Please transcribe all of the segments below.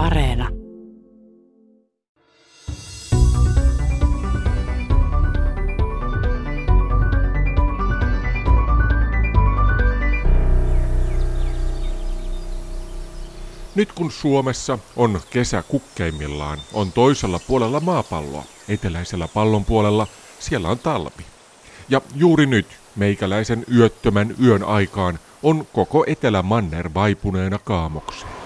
Areena. Nyt kun Suomessa on kesä kukkeimmillaan, on toisella puolella maapalloa, eteläisellä pallon puolella, siellä on talvi. Ja juuri nyt, meikäläisen yöttömän yön aikaan, on koko Etelä-Manner vaipuneena kaamokseen.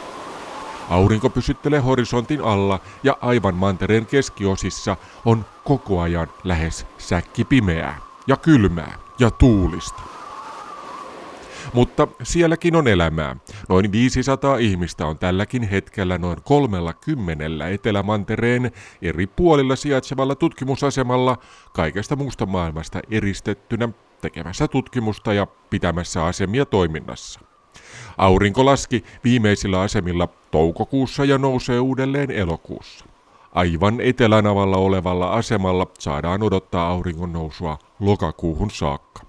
Aurinko pysyttelee horisontin alla ja aivan mantereen keskiosissa on koko ajan lähes säkkipimeää ja kylmää ja tuulista. Mutta sielläkin on elämää. Noin 500 ihmistä on tälläkin hetkellä noin kolmella kymmenellä Etelämantereen eri puolilla sijaitsevalla tutkimusasemalla kaikesta muusta maailmasta eristettynä tekemässä tutkimusta ja pitämässä asemia toiminnassa. Aurinko laski viimeisillä asemilla toukokuussa ja nousee uudelleen elokuussa. Aivan etelänavalla olevalla asemalla saadaan odottaa auringon nousua lokakuuhun saakka.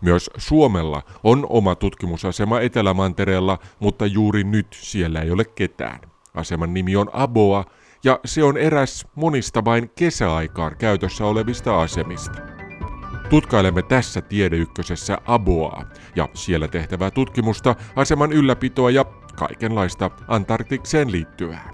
Myös Suomella on oma tutkimusasema Etelämantereella, mutta juuri nyt siellä ei ole ketään. Aseman nimi on Aboa ja se on eräs monista vain kesäaikaan käytössä olevista asemista. Tutkailemme tässä Tiedeykkösessä Aboaa ja siellä tehtävää tutkimusta, aseman ylläpitoa ja kaikenlaista Antarktikseen liittyvää.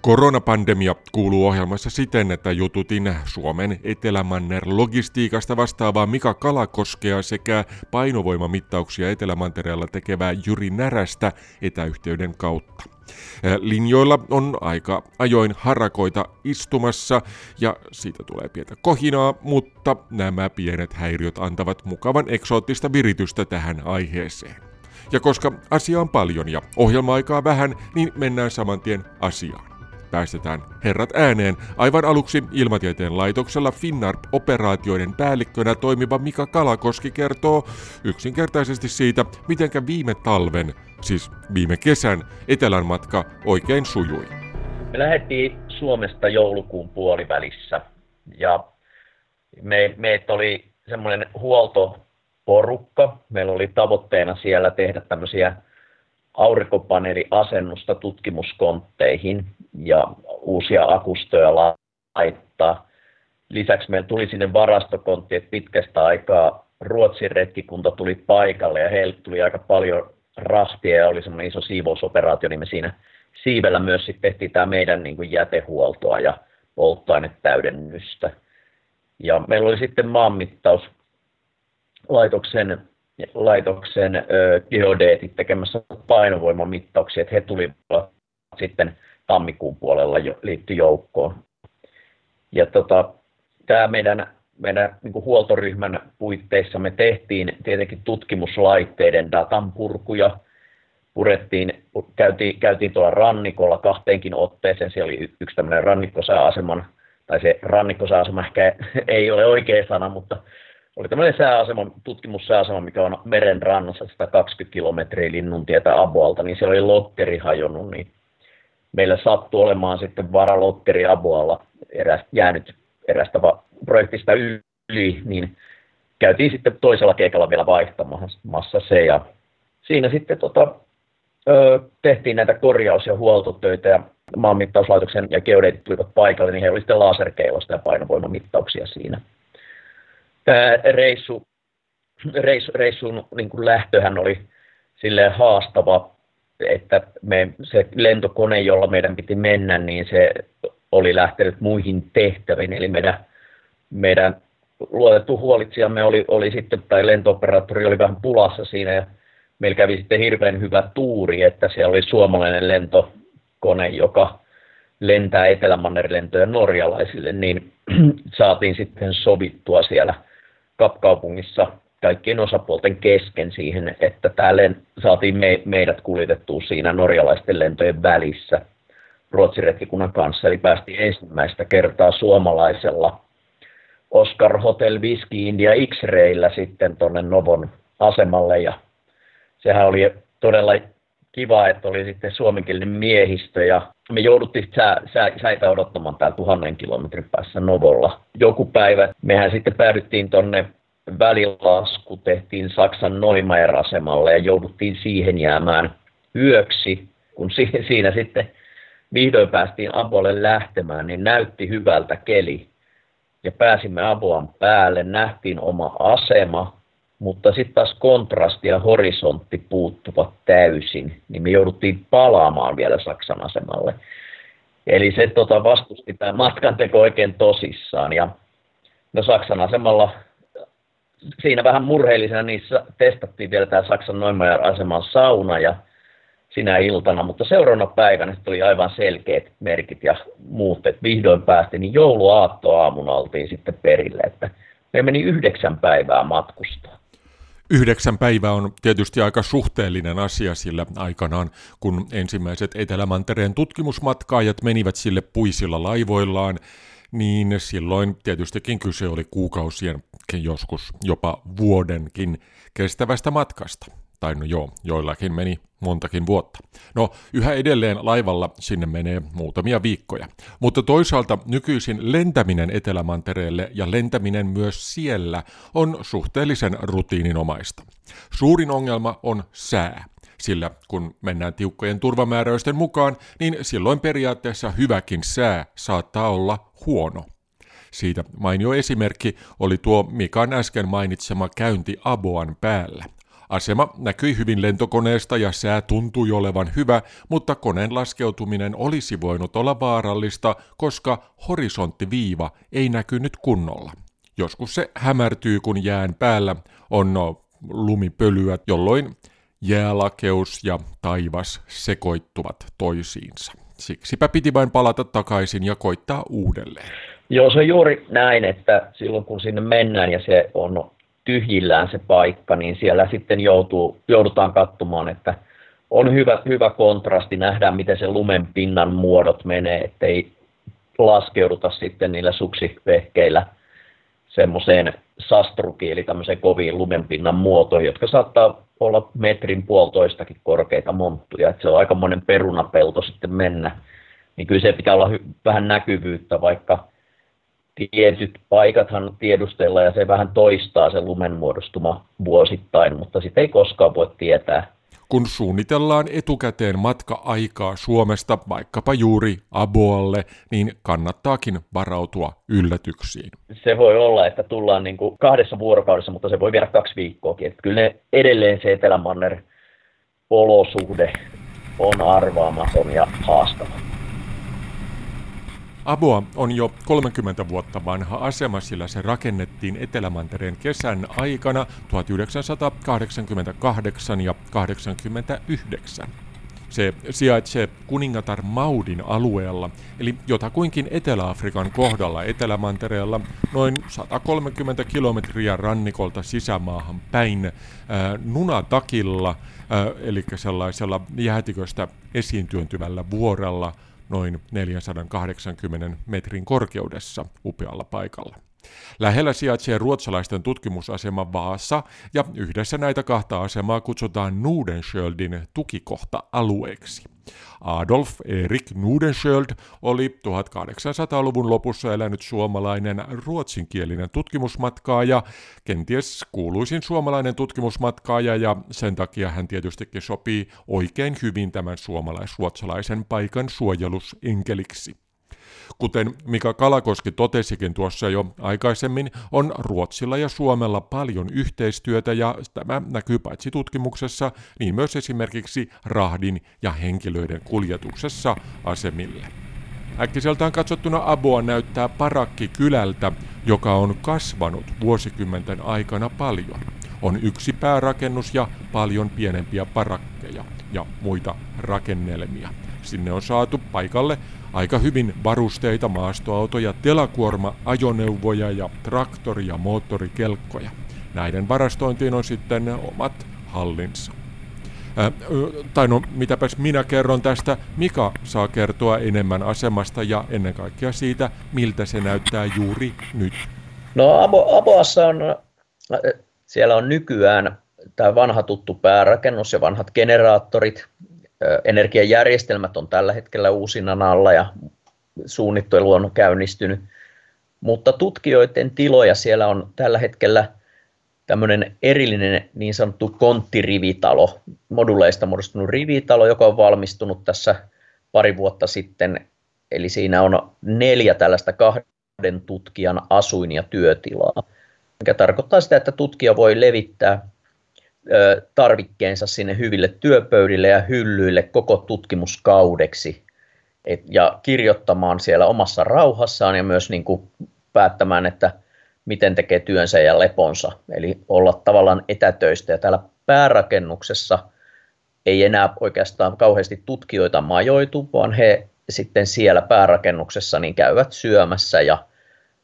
Koronapandemia kuuluu ohjelmassa siten, että jututin Suomen Etelämanner logistiikasta vastaavaa Mika Kalakoskea sekä painovoimamittauksia Etelämantereella tekevää Jyri Närästä etäyhteyden kautta. Linjoilla on aika ajoin harakoita istumassa ja siitä tulee pientä kohinaa, mutta nämä pienet häiriöt antavat mukavan eksoottista viritystä tähän aiheeseen. Ja koska asia on paljon ja ohjelma-aikaa vähän, niin mennään saman tien asiaan päästetään herrat ääneen. Aivan aluksi Ilmatieteen laitoksella Finnarp-operaatioiden päällikkönä toimiva Mika Kalakoski kertoo yksinkertaisesti siitä, mitenkä viime talven, siis viime kesän, etelän matka oikein sujui. Me lähdettiin Suomesta joulukuun puolivälissä ja me, meitä oli semmoinen huoltoporukka. Meillä oli tavoitteena siellä tehdä tämmöisiä aurinkopaneeliasennusta tutkimuskontteihin ja uusia akustoja laittaa. Lisäksi meillä tuli sinne varastokontti, että pitkästä aikaa Ruotsin retkikunta tuli paikalle ja heille tuli aika paljon rahtia ja oli semmoinen iso siivousoperaatio, niin me siinä siivellä myös sitten tehtiin tämä meidän niin kuin jätehuoltoa ja polttoainetäydennystä. Ja meillä oli sitten maanmittauslaitoksen laitoksen ö, geodeetit tekemässä painovoimamittauksia, että he tulivat sitten tammikuun puolella jo, liittyi joukkoon. Ja tota, tämä meidän, meidän niin kuin huoltoryhmän puitteissa me tehtiin tietenkin tutkimuslaitteiden datan purkuja, purettiin, käytiin, käytiin tuolla rannikolla kahteenkin otteeseen, siellä oli yksi tämmöinen rannikkosääaseman, tai se rannikkosääasema ehkä ei ole oikea sana, mutta oli tämmöinen sääasema, tutkimussääasema, mikä on meren rannassa 120 kilometriä linnuntietä Aboalta, niin siellä oli lotteri hajonnut, niin meillä sattui olemaan sitten varalotteri Aboalla eräs, jäänyt erästä projektista yli, niin käytiin sitten toisella keikalla vielä vaihtamassa se ja siinä sitten tota, ö, tehtiin näitä korjaus- ja huoltotöitä ja maanmittauslaitoksen ja geodeetit tulivat paikalle, niin he olivat sitten laserkeilosta ja painovoimamittauksia siinä. Tämä reissu, reissu, reissun niin kuin lähtöhän oli sille haastava, että me, se lentokone, jolla meidän piti mennä, niin se oli lähtenyt muihin tehtäviin, eli meidän, meidän luotettu huolitsijamme oli, oli sitten, tai lentooperaattori oli vähän pulassa siinä, ja meillä kävi sitten hirveän hyvä tuuri, että siellä oli suomalainen lentokone, joka lentää Etelämannerlentoja norjalaisille, niin saatiin sitten sovittua siellä – kapkaupungissa kaikkien osapuolten kesken siihen, että täällä saatiin me, meidät kuljetettua siinä norjalaisten lentojen välissä Ruotsin retkikunnan kanssa. Eli päästiin ensimmäistä kertaa suomalaisella Oscar Hotel Whisky India X-Rayllä sitten tuonne Novon asemalle ja sehän oli todella kiva, että oli sitten suomenkielinen miehistö ja me jouduttiin sä, sä, säitä odottamaan täällä tuhannen kilometrin päässä Novolla. Joku päivä mehän sitten päädyttiin tonne välilasku tehtiin Saksan Neumayer-asemalle ja jouduttiin siihen jäämään yöksi, kun si- siinä sitten vihdoin päästiin Abolle lähtemään, niin näytti hyvältä keli. Ja pääsimme Aboan päälle, nähtiin oma asema, mutta sitten taas kontrasti ja horisontti puuttuvat täysin, niin me jouduttiin palaamaan vielä Saksan asemalle. Eli se tota, vastusti tämä matkanteko oikein tosissaan. Ja no Saksan asemalla siinä vähän murheellisena niissä testattiin vielä tämä Saksan Neumayer aseman sauna ja sinä iltana, mutta seuraavana päivänä tuli aivan selkeät merkit ja muut, että vihdoin päästiin, niin jouluaattoaamuna oltiin sitten perille, että me meni yhdeksän päivää matkustaa. Yhdeksän päivää on tietysti aika suhteellinen asia, sillä aikanaan, kun ensimmäiset Etelämantereen tutkimusmatkaajat menivät sille puisilla laivoillaan, niin silloin tietystikin kyse oli kuukausien, joskus jopa vuodenkin kestävästä matkasta. Tai no joo, joillakin meni montakin vuotta. No, yhä edelleen laivalla sinne menee muutamia viikkoja. Mutta toisaalta nykyisin lentäminen Etelämantereelle ja lentäminen myös siellä on suhteellisen rutiininomaista. Suurin ongelma on sää. Sillä kun mennään tiukkojen turvamääräysten mukaan, niin silloin periaatteessa hyväkin sää saattaa olla huono. Siitä mainio esimerkki oli tuo Mikan äsken mainitsema käynti Aboan päällä. Asema näkyi hyvin lentokoneesta ja sää tuntui olevan hyvä, mutta koneen laskeutuminen olisi voinut olla vaarallista, koska horisonttiviiva ei näkynyt kunnolla. Joskus se hämärtyy, kun jään päällä on no, lumipölyä, jolloin jäälakeus ja taivas sekoittuvat toisiinsa. Siksipä piti vain palata takaisin ja koittaa uudelleen. Joo, se on juuri näin, että silloin kun sinne mennään ja se on tyhjillään se paikka, niin siellä sitten joutuu, joudutaan katsomaan, että on hyvä, hyvä kontrasti, nähdään miten se lumen pinnan muodot menee, ettei laskeuduta sitten niillä suksivehkeillä semmoiseen sastrukiin, eli tämmöiseen koviin lumenpinnan muotoihin, jotka saattaa olla metrin puolitoistakin korkeita monttuja, että se on aika monen perunapelto sitten mennä. Niin kyllä se pitää olla hy- vähän näkyvyyttä, vaikka tietyt paikathan tiedustella ja se vähän toistaa se lumen muodostuma vuosittain, mutta sitä ei koskaan voi tietää. Kun suunnitellaan etukäteen matka-aikaa Suomesta vaikkapa juuri Aboalle, niin kannattaakin varautua yllätyksiin. Se voi olla, että tullaan niin kuin kahdessa vuorokaudessa, mutta se voi viedä kaksi viikkoakin. Että kyllä ne edelleen se Etelämanner olosuhde on arvaamaton ja haastava. Aboa on jo 30 vuotta vanha asema, sillä se rakennettiin Etelämantereen kesän aikana 1988 ja 1989. Se sijaitsee kuningatar Maudin alueella, eli jotakuinkin Etelä-Afrikan kohdalla Etelämantereella noin 130 kilometriä rannikolta sisämaahan päin äh, Nunatakilla, äh, eli sellaisella jäätiköstä esiin työntyvällä vuorella – noin 480 metrin korkeudessa upealla paikalla. Lähellä sijaitsee ruotsalaisten tutkimusasema Vaasa, ja yhdessä näitä kahta asemaa kutsutaan Nudenskjöldin tukikohta-alueeksi. Adolf Erik Nudenskjöld oli 1800-luvun lopussa elänyt suomalainen ruotsinkielinen tutkimusmatkaaja, kenties kuuluisin suomalainen tutkimusmatkaaja ja sen takia hän tietystikin sopii oikein hyvin tämän suomalais-ruotsalaisen paikan suojelusenkeliksi. Kuten Mika Kalakoski totesikin tuossa jo aikaisemmin, on Ruotsilla ja Suomella paljon yhteistyötä ja tämä näkyy paitsi tutkimuksessa, niin myös esimerkiksi rahdin ja henkilöiden kuljetuksessa asemille. Äkkiseltään katsottuna Aboa näyttää parakki kylältä, joka on kasvanut vuosikymmenten aikana paljon. On yksi päärakennus ja paljon pienempiä parakkeja ja muita rakennelmia. Sinne on saatu paikalle aika hyvin varusteita, maastoautoja, telakuorma, ajoneuvoja ja traktori- ja moottorikelkkoja. Näiden varastointiin on sitten omat hallinsa. Äh, tai no, mitäpäs minä kerron tästä. Mika saa kertoa enemmän asemasta ja ennen kaikkea siitä, miltä se näyttää juuri nyt. No Abo, Aboassa on, siellä on nykyään tämä vanha tuttu päärakennus ja vanhat generaattorit, energiajärjestelmät on tällä hetkellä uusinnan alla ja suunnittelu on käynnistynyt. Mutta tutkijoiden tiloja siellä on tällä hetkellä tämmöinen erillinen niin sanottu konttirivitalo, moduleista muodostunut rivitalo, joka on valmistunut tässä pari vuotta sitten. Eli siinä on neljä tällaista kahden tutkijan asuin- ja työtilaa, mikä tarkoittaa sitä, että tutkija voi levittää tarvikkeensa sinne hyville työpöydille ja hyllyille koko tutkimuskaudeksi et, ja kirjoittamaan siellä omassa rauhassaan ja myös niin kuin päättämään, että miten tekee työnsä ja leponsa. Eli olla tavallaan etätöistä. Ja täällä päärakennuksessa ei enää oikeastaan kauheasti tutkijoita majoitu, vaan he sitten siellä päärakennuksessa niin käyvät syömässä ja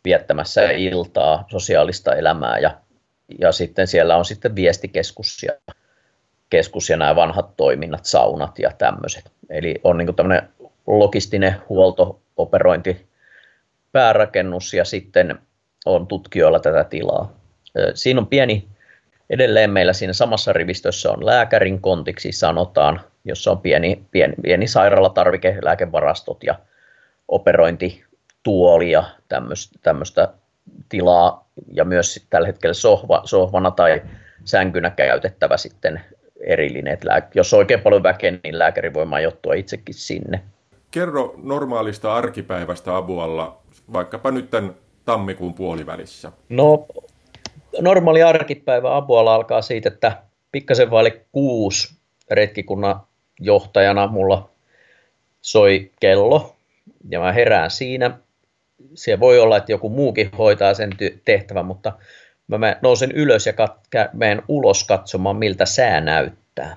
viettämässä iltaa, sosiaalista elämää ja, ja sitten siellä on sitten viestikeskus ja, keskus ja nämä vanhat toiminnat, saunat ja tämmöiset. Eli on niin tämmöinen logistinen huolto, operointi, päärakennus ja sitten on tutkijoilla tätä tilaa. Siinä on pieni, edelleen meillä siinä samassa rivistössä on lääkärin kontiksi sanotaan, jossa on pieni, pieni, pieni sairaalatarvike, lääkevarastot ja operointituoli ja tämmöistä tilaa ja myös tällä hetkellä sohva, sohvana tai sänkynä käytettävä sitten erillinen. Että jos on oikein paljon väkeä, niin lääkäri voi majoittua itsekin sinne. Kerro normaalista arkipäivästä Abualla, vaikkapa nyt tämän tammikuun puolivälissä. No, normaali arkipäivä Abualla alkaa siitä, että pikkasen vaille kuusi retkikunnan johtajana mulla soi kello ja mä herään siinä. Se voi olla, että joku muukin hoitaa sen tehtävän, mutta mä nousen ylös ja menen ulos katsomaan, miltä sää näyttää.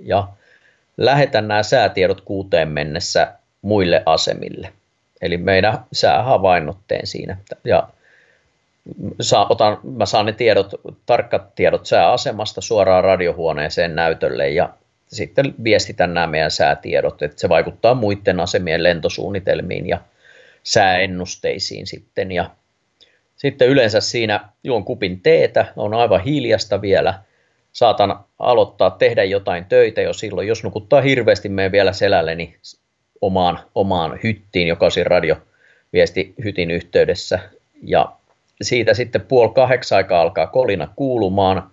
Ja lähetän nämä säätiedot kuuteen mennessä muille asemille. Eli meidän säähavainnot teen siinä. Ja saa, otan, mä saan ne tiedot, tarkkat tiedot sääasemasta suoraan radiohuoneeseen näytölle ja sitten viestitän nämä meidän säätiedot, että se vaikuttaa muiden asemien lentosuunnitelmiin ja sääennusteisiin sitten. Ja sitten yleensä siinä juon kupin teetä, on aivan hiljasta vielä, saatan aloittaa tehdä jotain töitä jo silloin. Jos nukuttaa hirveästi, menen vielä selälle, niin omaan, omaan hyttiin, joka on siinä radioviesti hytin yhteydessä. Ja siitä sitten puoli kahdeksan aikaa alkaa kolina kuulumaan.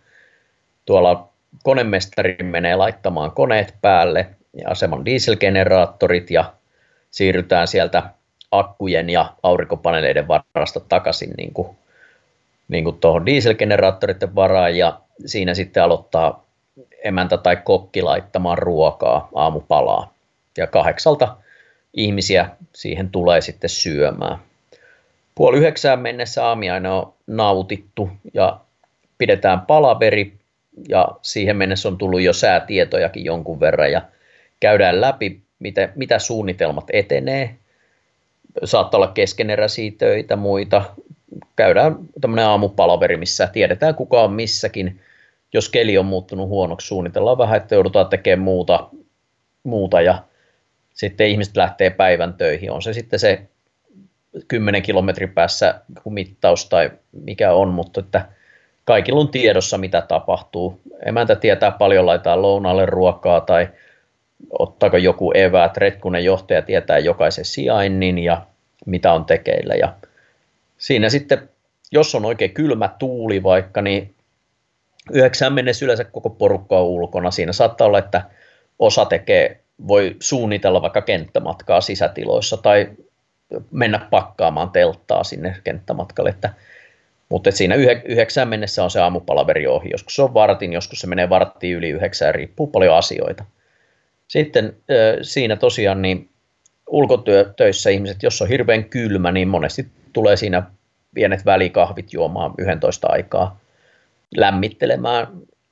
Tuolla konemestari menee laittamaan koneet päälle ja aseman dieselgeneraattorit ja siirrytään sieltä akkujen ja aurinkopaneeleiden varasta takaisin niin kuin, niin kuin tuohon dieselgeneraattoritten varaan ja siinä sitten aloittaa emäntä tai kokki laittamaan ruokaa aamupalaa. Ja kahdeksalta ihmisiä siihen tulee sitten syömään. Puoli yhdeksään mennessä aamiaine on nautittu ja pidetään palaveri ja siihen mennessä on tullut jo säätietojakin jonkun verran ja käydään läpi, mitä, mitä suunnitelmat etenee. Saattaa olla keskeneräisiä töitä, muita. Käydään tämmöinen aamupalaveri, missä tiedetään kuka on missäkin. Jos keli on muuttunut huonoksi, suunnitellaan vähän, että joudutaan tekemään muuta, muuta ja sitten ihmiset lähtee päivän töihin. On se sitten se 10 kilometrin päässä mittaus tai mikä on, mutta että kaikilla on tiedossa, mitä tapahtuu. Emäntä tietää paljon laittaa lounaalle ruokaa tai ottaako joku eväät. Retkunen johtaja tietää jokaisen sijainnin ja mitä on tekeillä. Ja siinä sitten, jos on oikein kylmä tuuli vaikka, niin yhdeksän mennessä yleensä koko porukka on ulkona. Siinä saattaa olla, että osa tekee voi suunnitella vaikka kenttämatkaa sisätiloissa tai mennä pakkaamaan telttaa sinne kenttämatkalle. Että, mutta siinä yhdeksään mennessä on se aamupalaveri ohi. Joskus se on vartin, joskus se menee varttiin yli yhdeksään, riippuu paljon asioita. Sitten siinä tosiaan niin ulkotöissä ihmiset, jos on hirveän kylmä, niin monesti tulee siinä pienet välikahvit juomaan 11 aikaa lämmittelemään,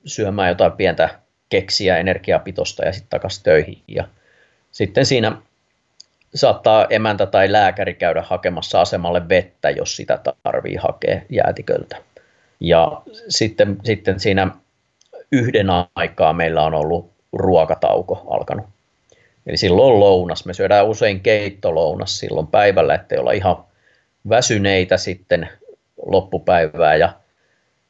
syömään jotain pientä keksiä energiapitosta ja sitten takaisin töihin. Ja sitten siinä saattaa emäntä tai lääkäri käydä hakemassa asemalle vettä, jos sitä tarvii hakea jäätiköltä. Ja sitten, sitten siinä yhden aikaa meillä on ollut ruokatauko alkanut. Eli silloin lounas. Me syödään usein keittolounas silloin päivällä, ettei olla ihan väsyneitä sitten loppupäivää. Ja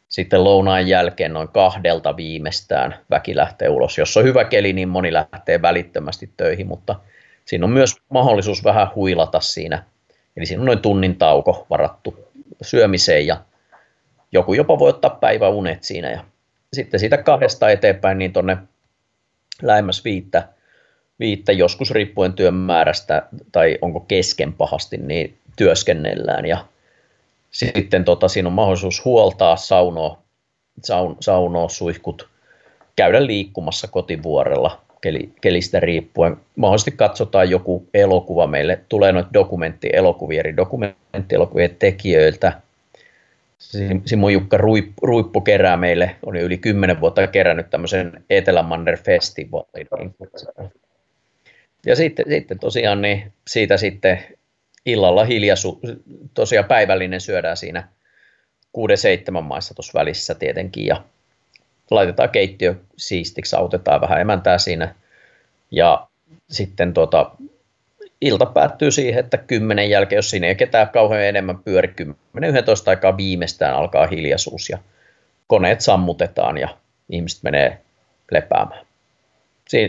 sitten lounaan jälkeen noin kahdelta viimeistään väki lähtee ulos. Jos on hyvä keli, niin moni lähtee välittömästi töihin, mutta siinä on myös mahdollisuus vähän huilata siinä. Eli siinä on noin tunnin tauko varattu syömiseen ja joku jopa voi ottaa päiväunet siinä. Ja sitten siitä kahdesta eteenpäin niin tuonne lähemmäs viittä viittä, joskus riippuen työn määrästä tai onko kesken pahasti, niin työskennellään. Ja sitten tota, siinä on mahdollisuus huoltaa saunoa, saun, saunoa suihkut, käydä liikkumassa kotivuorella keli, kelistä riippuen. Mahdollisesti katsotaan joku elokuva meille. Tulee noita dokumenttielokuvia eri dokumenttielokuvien tekijöiltä. Simo Jukka Ruippu, Ruippu kerää meille, jo yli kymmenen vuotta kerännyt tämmöisen Etelämanner festivaalin. Ja sitten, sitten tosiaan niin siitä sitten illalla hiljaisu, tosiaan päivällinen syödään siinä 6-7 maissa tuossa välissä tietenkin ja laitetaan keittiö siistiksi, autetaan vähän emäntää siinä ja sitten tota, ilta päättyy siihen, että kymmenen jälkeen, jos siinä ei ketään kauhean enemmän pyöri, 10-11 aikaa viimeistään alkaa hiljaisuus ja koneet sammutetaan ja ihmiset menee lepäämään.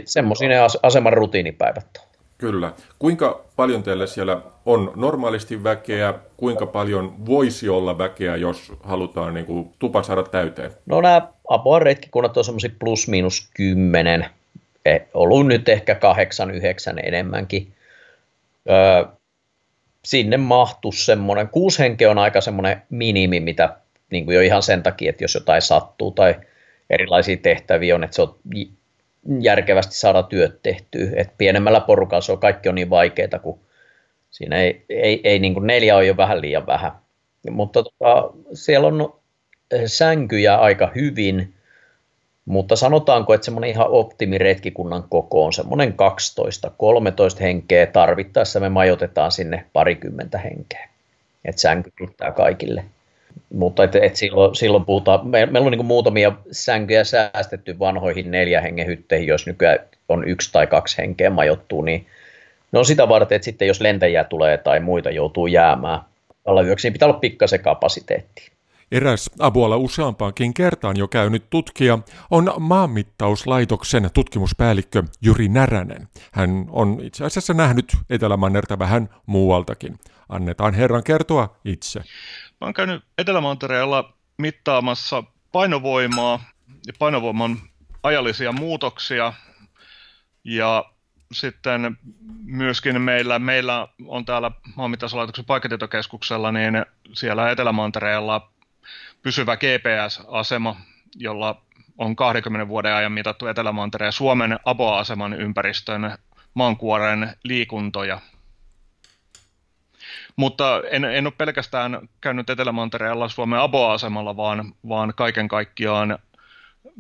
Semmoisia ne aseman rutiinipäivät on. Kyllä. Kuinka paljon teillä siellä on normaalisti väkeä? Kuinka paljon voisi olla väkeä, jos halutaan niin kuin, tupa saada täyteen? No nämä Apoan retkikunnat on semmoisia plus miinus kymmenen. Eh, ollut nyt ehkä kahdeksan, yhdeksän enemmänkin. Öö, sinne mahtuu semmoinen, kuusi henkeä on aika semmoinen minimi, mitä niin kuin jo ihan sen takia, että jos jotain sattuu tai erilaisia tehtäviä on, että se on järkevästi saada työt tehtyä. Et pienemmällä porukalla se on, kaikki on niin vaikeaa, kun siinä ei, ei, ei niin kuin neljä on jo vähän liian vähän. Mutta tota, siellä on sänkyjä aika hyvin, mutta sanotaanko, että semmoinen ihan optimiretkikunnan koko on semmoinen 12-13 henkeä. Tarvittaessa me majoitetaan sinne parikymmentä henkeä. Että sänky riittää kaikille. Mutta et, et silloin, silloin puhutaan, me, meillä on niin muutamia sänkyjä säästetty vanhoihin neljä hengen hytteihin, jos nykyään on yksi tai kaksi henkeä majottuu, niin ne on sitä varten, että sitten jos lentäjiä tulee tai muita joutuu jäämään alla yöksi, niin pitää olla pikkasen kapasiteetti. Eräs Abualla useampaankin kertaan jo käynyt tutkija on maanmittauslaitoksen tutkimuspäällikkö Juri Näränen. Hän on itse asiassa nähnyt Etelämannerta vähän muualtakin. Annetaan herran kertoa itse. Mä oon käynyt Etelämantereella mittaamassa painovoimaa ja painovoiman ajallisia muutoksia. Ja sitten myöskin meillä, meillä on täällä maanmittauslaitoksen paikkatietokeskuksella, niin siellä Etelämantereella pysyvä GPS-asema, jolla on 20 vuoden ajan mitattu Etelämantereen Suomen ABO-aseman ympäristön maankuoren liikuntoja mutta en, en ole pelkästään käynyt Etelämantereella Suomen Abo-asemalla, vaan, vaan kaiken kaikkiaan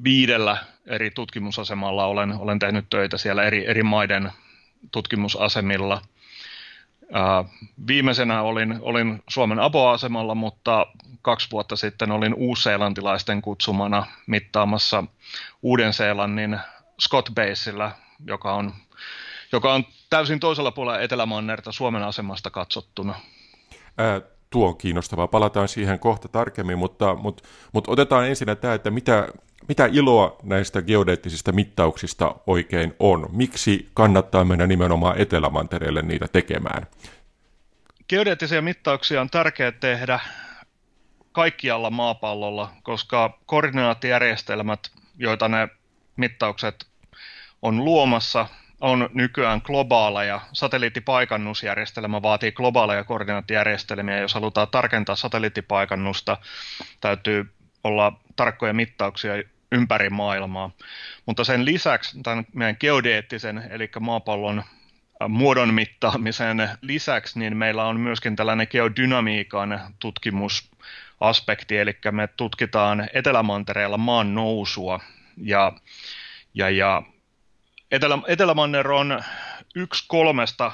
viidellä eri tutkimusasemalla olen, olen tehnyt töitä siellä eri, eri maiden tutkimusasemilla. Viimeisenä olin, olin Suomen Abo-asemalla, mutta kaksi vuotta sitten olin uusseelantilaisten kutsumana mittaamassa Uuden-Seelannin Scott Baseillä, joka on joka on täysin toisella puolella Etelämannerta Suomen asemasta katsottuna. Tuo on kiinnostavaa. Palataan siihen kohta tarkemmin, mutta, mutta, mutta otetaan ensin tämä, että mitä, mitä iloa näistä geodeettisista mittauksista oikein on? Miksi kannattaa mennä nimenomaan Etelämantereelle niitä tekemään? Geodeettisia mittauksia on tärkeää tehdä kaikkialla maapallolla, koska koordinaattijärjestelmät, joita ne mittaukset on luomassa, on nykyään globaaleja. Satelliittipaikannusjärjestelmä vaatii globaaleja koordinaattijärjestelmiä. Jos halutaan tarkentaa satelliittipaikannusta, täytyy olla tarkkoja mittauksia ympäri maailmaa. Mutta sen lisäksi, tämän meidän geodeettisen, eli maapallon muodon mittaamisen lisäksi, niin meillä on myöskin tällainen geodynamiikan tutkimusaspekti, eli me tutkitaan Etelämantereella maan nousua ja, ja, ja Etelä, Etelämanner on yksi kolmesta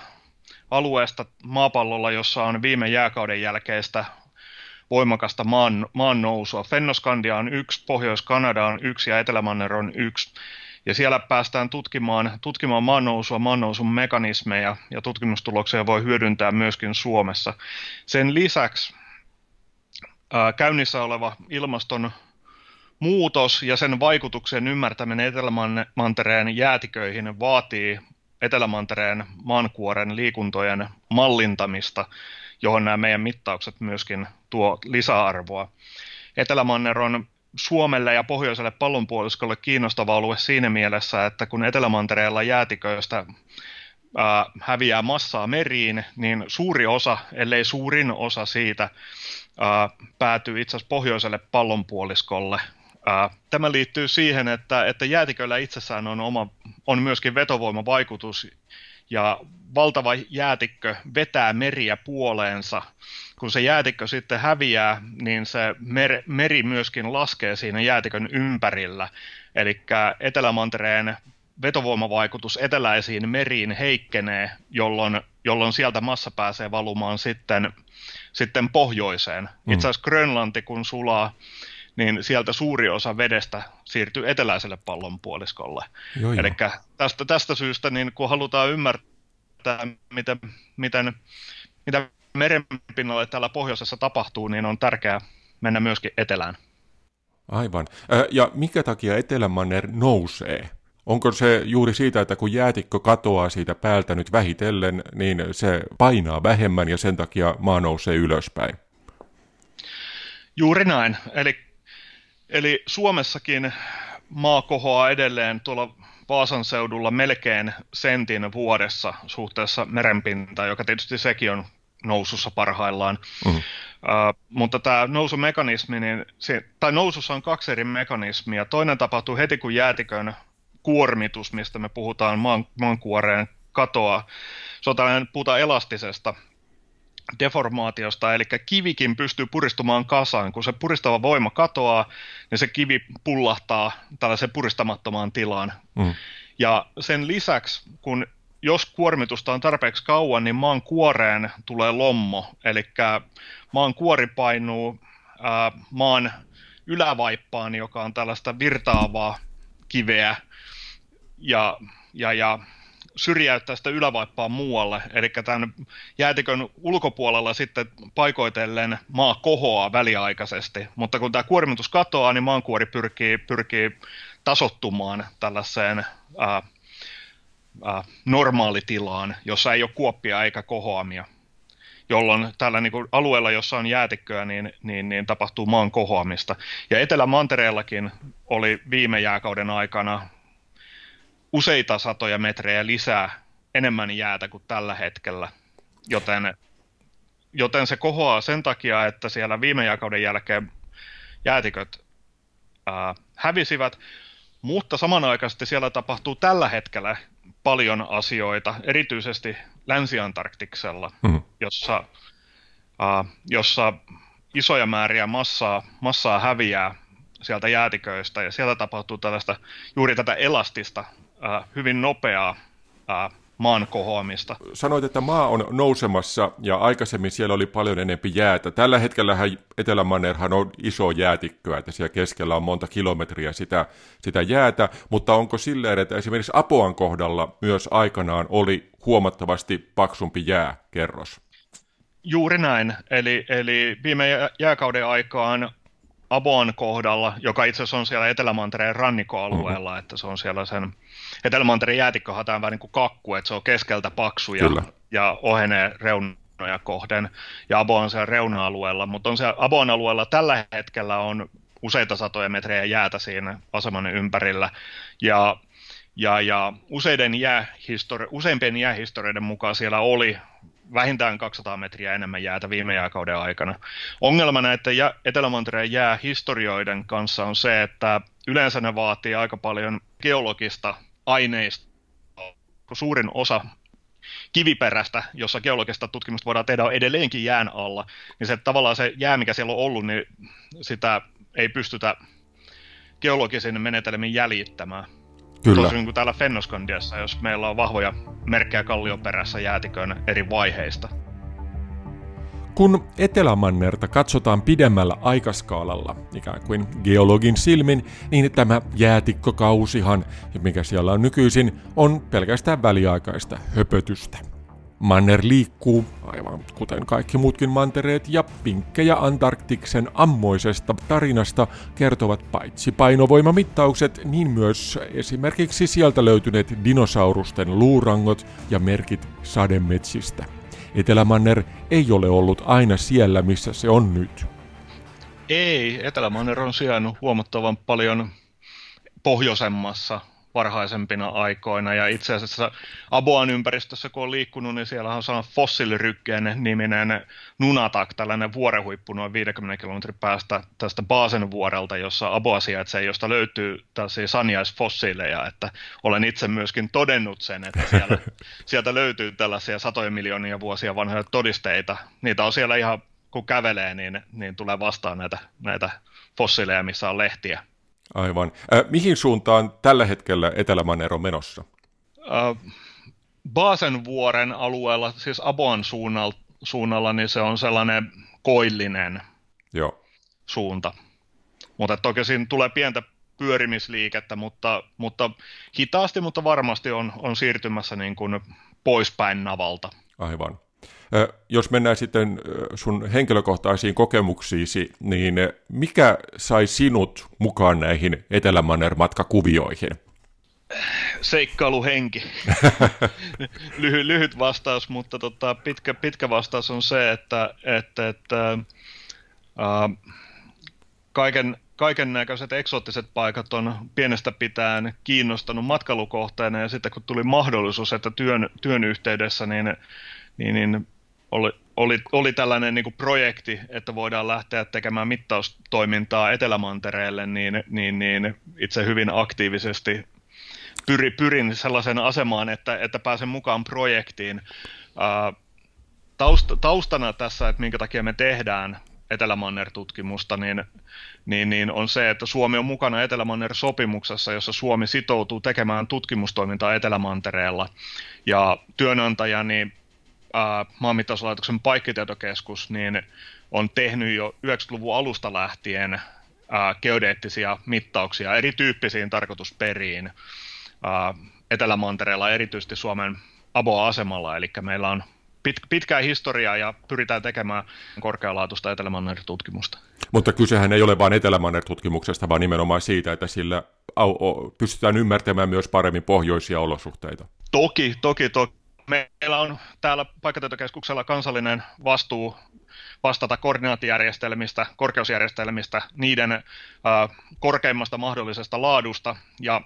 alueesta maapallolla, jossa on viime jääkauden jälkeistä voimakasta maan, maan nousua. Fennoskandia on yksi, Pohjois-Kanada on yksi ja Etelämanner on yksi. Ja siellä päästään tutkimaan, tutkimaan maannousua, maannousun mekanismeja ja tutkimustuloksia voi hyödyntää myöskin Suomessa. Sen lisäksi ää, käynnissä oleva ilmaston muutos ja sen vaikutuksen ymmärtäminen Etelämantereen jäätiköihin vaatii Etelämantereen maankuoren liikuntojen mallintamista, johon nämä meidän mittaukset myöskin tuo lisäarvoa. Etelämanner on Suomelle ja pohjoiselle pallonpuoliskolle kiinnostava alue siinä mielessä, että kun Etelämantereella jäätiköistä ää, häviää massaa meriin, niin suuri osa, ellei suurin osa siitä, ää, päätyy itse asiassa pohjoiselle pallonpuoliskolle. Tämä liittyy siihen, että, että jäätiköllä itsessään on, oma, on myöskin vetovoimavaikutus, ja valtava jäätikkö vetää meriä puoleensa. Kun se jäätikkö sitten häviää, niin se mer- meri myöskin laskee siinä jäätikön ympärillä. Eli Etelämantereen vetovoimavaikutus eteläisiin meriin heikkenee, jolloin, jolloin sieltä massa pääsee valumaan sitten, sitten pohjoiseen. Mm. Itse asiassa Grönlanti, kun sulaa, niin sieltä suuri osa vedestä siirtyy eteläiselle pallonpuoliskolle. Eli tästä, tästä syystä, niin kun halutaan ymmärtää, miten, miten, mitä merenpinnalle täällä pohjoisessa tapahtuu, niin on tärkeää mennä myöskin etelään. Aivan. Ja mikä takia Etelämanner nousee? Onko se juuri siitä, että kun jäätikkö katoaa siitä päältä nyt vähitellen, niin se painaa vähemmän ja sen takia maa nousee ylöspäin? Juuri näin. Eli, eli Suomessakin maa kohoaa edelleen tuolla Vaasan seudulla melkein sentin vuodessa suhteessa merenpintaan, joka tietysti sekin on nousussa parhaillaan. Mm. Uh, mutta tämä nousumekanismi, niin se, tai nousussa on kaksi eri mekanismia. Toinen tapahtuu heti, kun jäätikön kuormitus, mistä me puhutaan maan, maankuoreen katoa. Se on tällainen, puhutaan elastisesta deformaatiosta, eli kivikin pystyy puristumaan kasaan. Kun se puristava voima katoaa, niin se kivi pullahtaa tällaiseen puristamattomaan tilaan. Mm. Ja sen lisäksi, kun jos kuormitusta on tarpeeksi kauan, niin maan kuoreen tulee lommo, eli maan kuori painuu ää, maan ylävaippaan, joka on tällaista virtaavaa kiveä, ja, ja, ja syrjäyttää sitä ylävaippaa muualle. Eli tämän jäätikön ulkopuolella sitten paikoitellen maa kohoaa väliaikaisesti, mutta kun tämä kuormitus katoaa, niin maankuori pyrkii, pyrkii tasottumaan tällaiseen ää, ää, normaalitilaan, jossa ei ole kuoppia eikä kohoamia jolloin tällä niin kuin alueella, jossa on jäätikköä, niin, niin, niin tapahtuu maan kohoamista. Ja Etelä-Mantereellakin oli viime jääkauden aikana useita satoja metrejä lisää enemmän jäätä kuin tällä hetkellä, joten, joten se kohoaa sen takia, että siellä viime jääkauden jälkeen jäätiköt ää, hävisivät, mutta samanaikaisesti siellä tapahtuu tällä hetkellä paljon asioita, erityisesti Länsi-Antarktiksella, mm. jossa, ää, jossa isoja määriä massaa, massaa häviää sieltä jäätiköistä, ja siellä tapahtuu tällaista juuri tätä elastista äh, hyvin nopeaa äh, maan kohoamista. Sanoit, että maa on nousemassa ja aikaisemmin siellä oli paljon enempi jäätä. Tällä hetkellä Etelämannerhan on iso jäätikköä, että siellä keskellä on monta kilometriä sitä, sitä jäätä, mutta onko silleen, että esimerkiksi Apoan kohdalla myös aikanaan oli huomattavasti paksumpi jääkerros? Juuri näin. Eli, eli viime jääkauden aikaan Aboan kohdalla, joka itse asiassa on siellä Etelämantereen rannikkoalueella, mm-hmm. että se on siellä sen Etelämantereen jäätikköhän vähän niin kuin kakku, että se on keskeltä paksu ja, ja ohenee reunoja kohden, ja Abo on siellä reuna-alueella, mutta on siellä Aboan alueella tällä hetkellä on useita satoja metrejä jäätä siinä aseman ympärillä, ja ja, ja useiden jäähistori- useimpien jäähistorioiden mukaan siellä oli vähintään 200 metriä enemmän jäätä viime jääkauden aikana. Ongelma näiden jä, Etelä-Mantereen jäähistorioiden kanssa on se, että yleensä ne vaatii aika paljon geologista aineista. Suurin osa kiviperästä, jossa geologista tutkimusta voidaan tehdä, on edelleenkin jään alla, niin se tavallaan se jää, mikä siellä on ollut, niin sitä ei pystytä geologisin menetelmin jäljittämään. Kyllä. Tosin kuin täällä Fennoskandiassa, jos meillä on vahvoja merkkejä kallioperässä jäätikön eri vaiheista. Kun Etelämannerta katsotaan pidemmällä aikaskaalalla, ikään kuin geologin silmin, niin tämä jäätikkokausihan, mikä siellä on nykyisin, on pelkästään väliaikaista höpötystä. Manner liikkuu, aivan kuten kaikki muutkin mantereet, ja pinkkejä Antarktiksen ammoisesta tarinasta kertovat paitsi painovoimamittaukset, niin myös esimerkiksi sieltä löytyneet dinosaurusten luurangot ja merkit sademetsistä. Etelämanner ei ole ollut aina siellä, missä se on nyt. Ei, Etelä-Manner on sijainnut huomattavan paljon pohjoisemmassa varhaisempina aikoina. Ja itse asiassa Aboan ympäristössä, kun on liikkunut, niin siellä on sellainen fossiilirykkeen niminen Nunatak, tällainen vuorehuippu noin 50 kilometrin päästä tästä Baasen vuorelta, jossa Aboa sijaitsee, josta löytyy tällaisia sanjaisfossiileja, että olen itse myöskin todennut sen, että siellä, sieltä löytyy tällaisia satoja miljoonia vuosia vanhoja todisteita. Niitä on siellä ihan, kun kävelee, niin, niin tulee vastaan näitä, näitä fossiileja, missä on lehtiä. Aivan. Äh, mihin suuntaan tällä hetkellä Etelä-Manner on menossa? Äh, Baasenvuoren alueella, siis Aboan suunnalla, suunnalla, niin se on sellainen koillinen Joo. suunta. Mutta toki siinä tulee pientä pyörimisliikettä, mutta, mutta hitaasti, mutta varmasti on, on siirtymässä niin kuin poispäin navalta. Aivan. Jos mennään sitten sun henkilökohtaisiin kokemuksiisi, niin mikä sai sinut mukaan näihin Etelämanner-matkakuvioihin? Seikkailuhenki. Lyhy, lyhyt vastaus, mutta tota, pitkä, pitkä vastaus on se, että, että, että äh, kaiken, kaiken näköiset eksoottiset paikat on pienestä pitäen kiinnostanut matkailukohteena ja sitten kun tuli mahdollisuus, että työn, työn yhteydessä, niin, niin, niin oli, oli, oli tällainen niin kuin projekti, että voidaan lähteä tekemään mittaustoimintaa Etelämantereelle, niin, niin, niin itse hyvin aktiivisesti pyri, pyrin sellaisen asemaan, että, että pääsen mukaan projektiin. taust, taustana tässä, että minkä takia me tehdään Etelämanner-tutkimusta, niin, niin, niin on se, että Suomi on mukana Etelämanner-sopimuksessa, jossa Suomi sitoutuu tekemään tutkimustoimintaa Etelämantereella. Ja työnantajani maanmittauslaitoksen paikkatietokeskus niin on tehnyt jo 90-luvun alusta lähtien ää, geodeettisia mittauksia erityyppisiin tarkoitusperiin ää, Etelämantereella, erityisesti Suomen Aboa-asemalla, eli meillä on pit, pitkää historiaa ja pyritään tekemään korkealaatuista Etelämanner-tutkimusta. Mutta kysehän ei ole vain Etelämanner-tutkimuksesta, vaan nimenomaan siitä, että sillä pystytään ymmärtämään myös paremmin pohjoisia olosuhteita. Toki, toki, toki meillä on täällä paikkatietokeskuksella kansallinen vastuu vastata koordinaatijärjestelmistä, korkeusjärjestelmistä, niiden äh, korkeimmasta mahdollisesta laadusta, ja